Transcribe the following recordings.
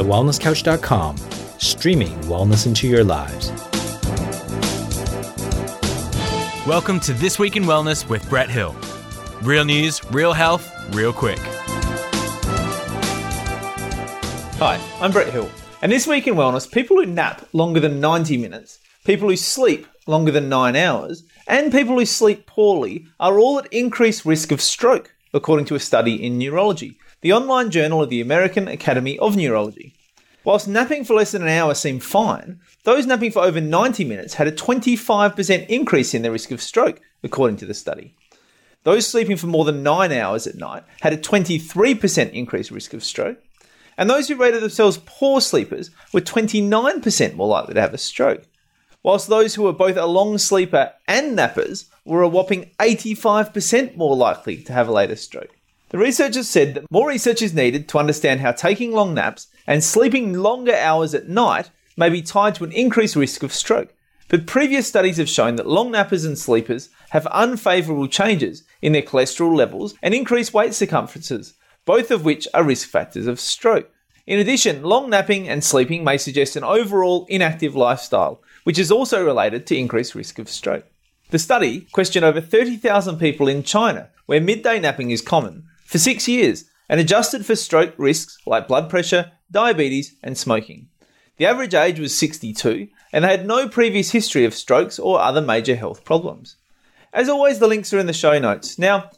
thewellnesscouch.com, streaming wellness into your lives. Welcome to This Week in Wellness with Brett Hill. Real news, real health, real quick. Hi, I'm Brett Hill. And this week in wellness, people who nap longer than 90 minutes, people who sleep longer than 9 hours, and people who sleep poorly are all at increased risk of stroke, according to a study in Neurology, the online journal of the American Academy of Neurology. Whilst napping for less than an hour seemed fine, those napping for over 90 minutes had a 25% increase in their risk of stroke, according to the study. Those sleeping for more than 9 hours at night had a 23% increased risk of stroke, and those who rated themselves poor sleepers were 29% more likely to have a stroke, whilst those who were both a long sleeper and nappers were a whopping 85% more likely to have a later stroke. The researchers said that more research is needed to understand how taking long naps and sleeping longer hours at night may be tied to an increased risk of stroke. But previous studies have shown that long nappers and sleepers have unfavourable changes in their cholesterol levels and increased waist circumferences, both of which are risk factors of stroke. In addition, long napping and sleeping may suggest an overall inactive lifestyle, which is also related to increased risk of stroke. The study questioned over 30,000 people in China, where midday napping is common, for six years and adjusted for stroke risks like blood pressure, diabetes, and smoking. The average age was 62, and they had no previous history of strokes or other major health problems. As always, the links are in the show notes. Now,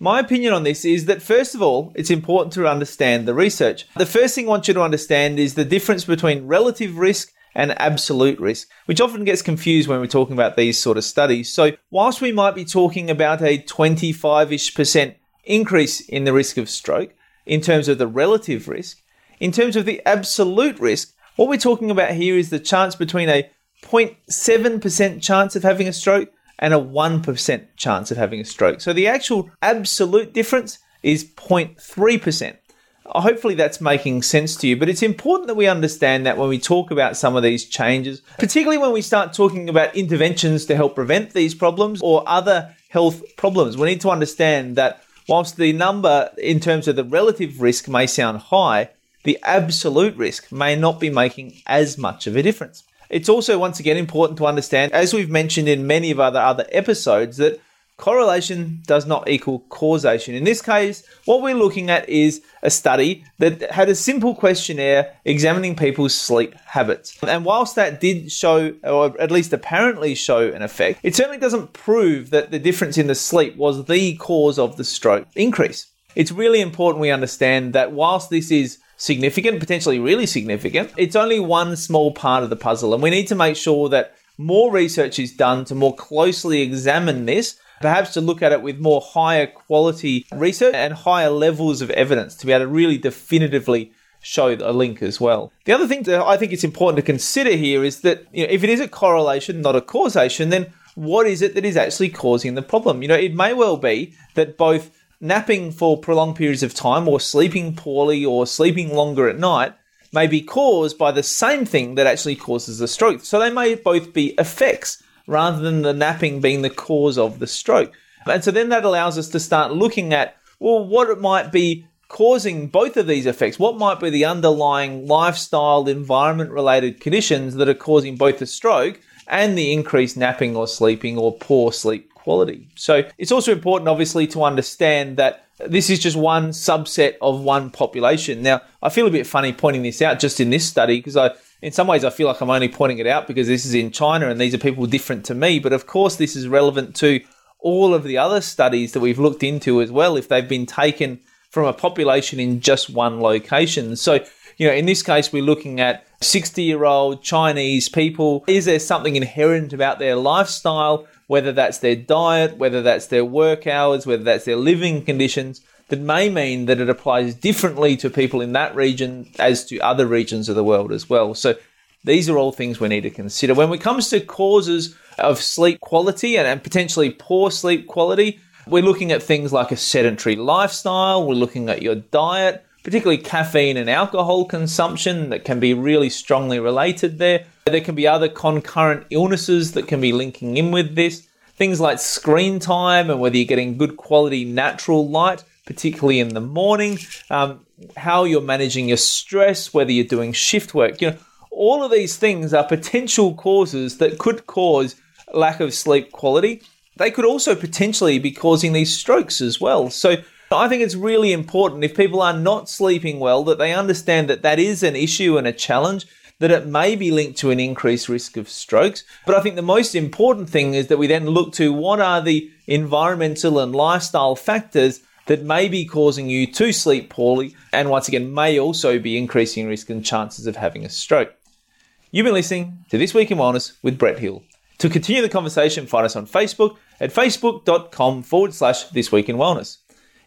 my opinion on this is that first of all, it's important to understand the research. The first thing I want you to understand is the difference between relative risk and absolute risk, which often gets confused when we're talking about these sort of studies. So, whilst we might be talking about a 25 ish percent increase in the risk of stroke in terms of the relative risk, in terms of the absolute risk, what we're talking about here is the chance between a 0.7% chance of having a stroke and a 1% chance of having a stroke. So the actual absolute difference is 0.3%. Uh, hopefully that's making sense to you, but it's important that we understand that when we talk about some of these changes, particularly when we start talking about interventions to help prevent these problems or other health problems, we need to understand that whilst the number in terms of the relative risk may sound high, the absolute risk may not be making as much of a difference. It's also once again important to understand, as we've mentioned in many of other other episodes, that correlation does not equal causation. In this case, what we're looking at is a study that had a simple questionnaire examining people's sleep habits. And whilst that did show, or at least apparently show an effect, it certainly doesn't prove that the difference in the sleep was the cause of the stroke increase. It's really important we understand that whilst this is significant, potentially really significant, it's only one small part of the puzzle. And we need to make sure that more research is done to more closely examine this perhaps to look at it with more higher quality research and higher levels of evidence to be able to really definitively show a link as well. The other thing that I think it's important to consider here is that you know, if it is a correlation, not a causation, then what is it that is actually causing the problem? You know, it may well be that both napping for prolonged periods of time or sleeping poorly or sleeping longer at night may be caused by the same thing that actually causes the stroke. So they may both be effects rather than the napping being the cause of the stroke. And so then that allows us to start looking at, well, what it might be causing both of these effects. What might be the underlying lifestyle, environment related conditions that are causing both the stroke and the increased napping or sleeping or poor sleep quality? So it's also important, obviously, to understand that this is just one subset of one population. Now, I feel a bit funny pointing this out just in this study because I in some ways, I feel like I'm only pointing it out because this is in China and these are people different to me. But of course, this is relevant to all of the other studies that we've looked into as well, if they've been taken from a population in just one location. So, you know, in this case, we're looking at 60 year old Chinese people. Is there something inherent about their lifestyle, whether that's their diet, whether that's their work hours, whether that's their living conditions? That may mean that it applies differently to people in that region as to other regions of the world as well. So these are all things we need to consider. When it comes to causes of sleep quality and, and potentially poor sleep quality, we're looking at things like a sedentary lifestyle, we're looking at your diet, particularly caffeine and alcohol consumption that can be really strongly related there. There can be other concurrent illnesses that can be linking in with this. Things like screen time and whether you're getting good quality natural light particularly in the morning. Um, how you're managing your stress, whether you're doing shift work, you know, all of these things are potential causes that could cause lack of sleep quality. They could also potentially be causing these strokes as well. So I think it's really important if people are not sleeping well that they understand that that is an issue and a challenge that it may be linked to an increased risk of strokes. But I think the most important thing is that we then look to what are the environmental and lifestyle factors that may be causing you to sleep poorly and once again may also be increasing risk and chances of having a stroke. You've been listening to This Week in Wellness with Brett Hill. To continue the conversation, find us on Facebook at facebook.com forward slash This Week in Wellness.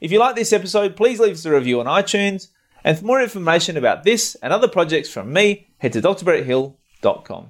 If you like this episode, please leave us a review on iTunes. And for more information about this and other projects from me, head to drbretthill.com.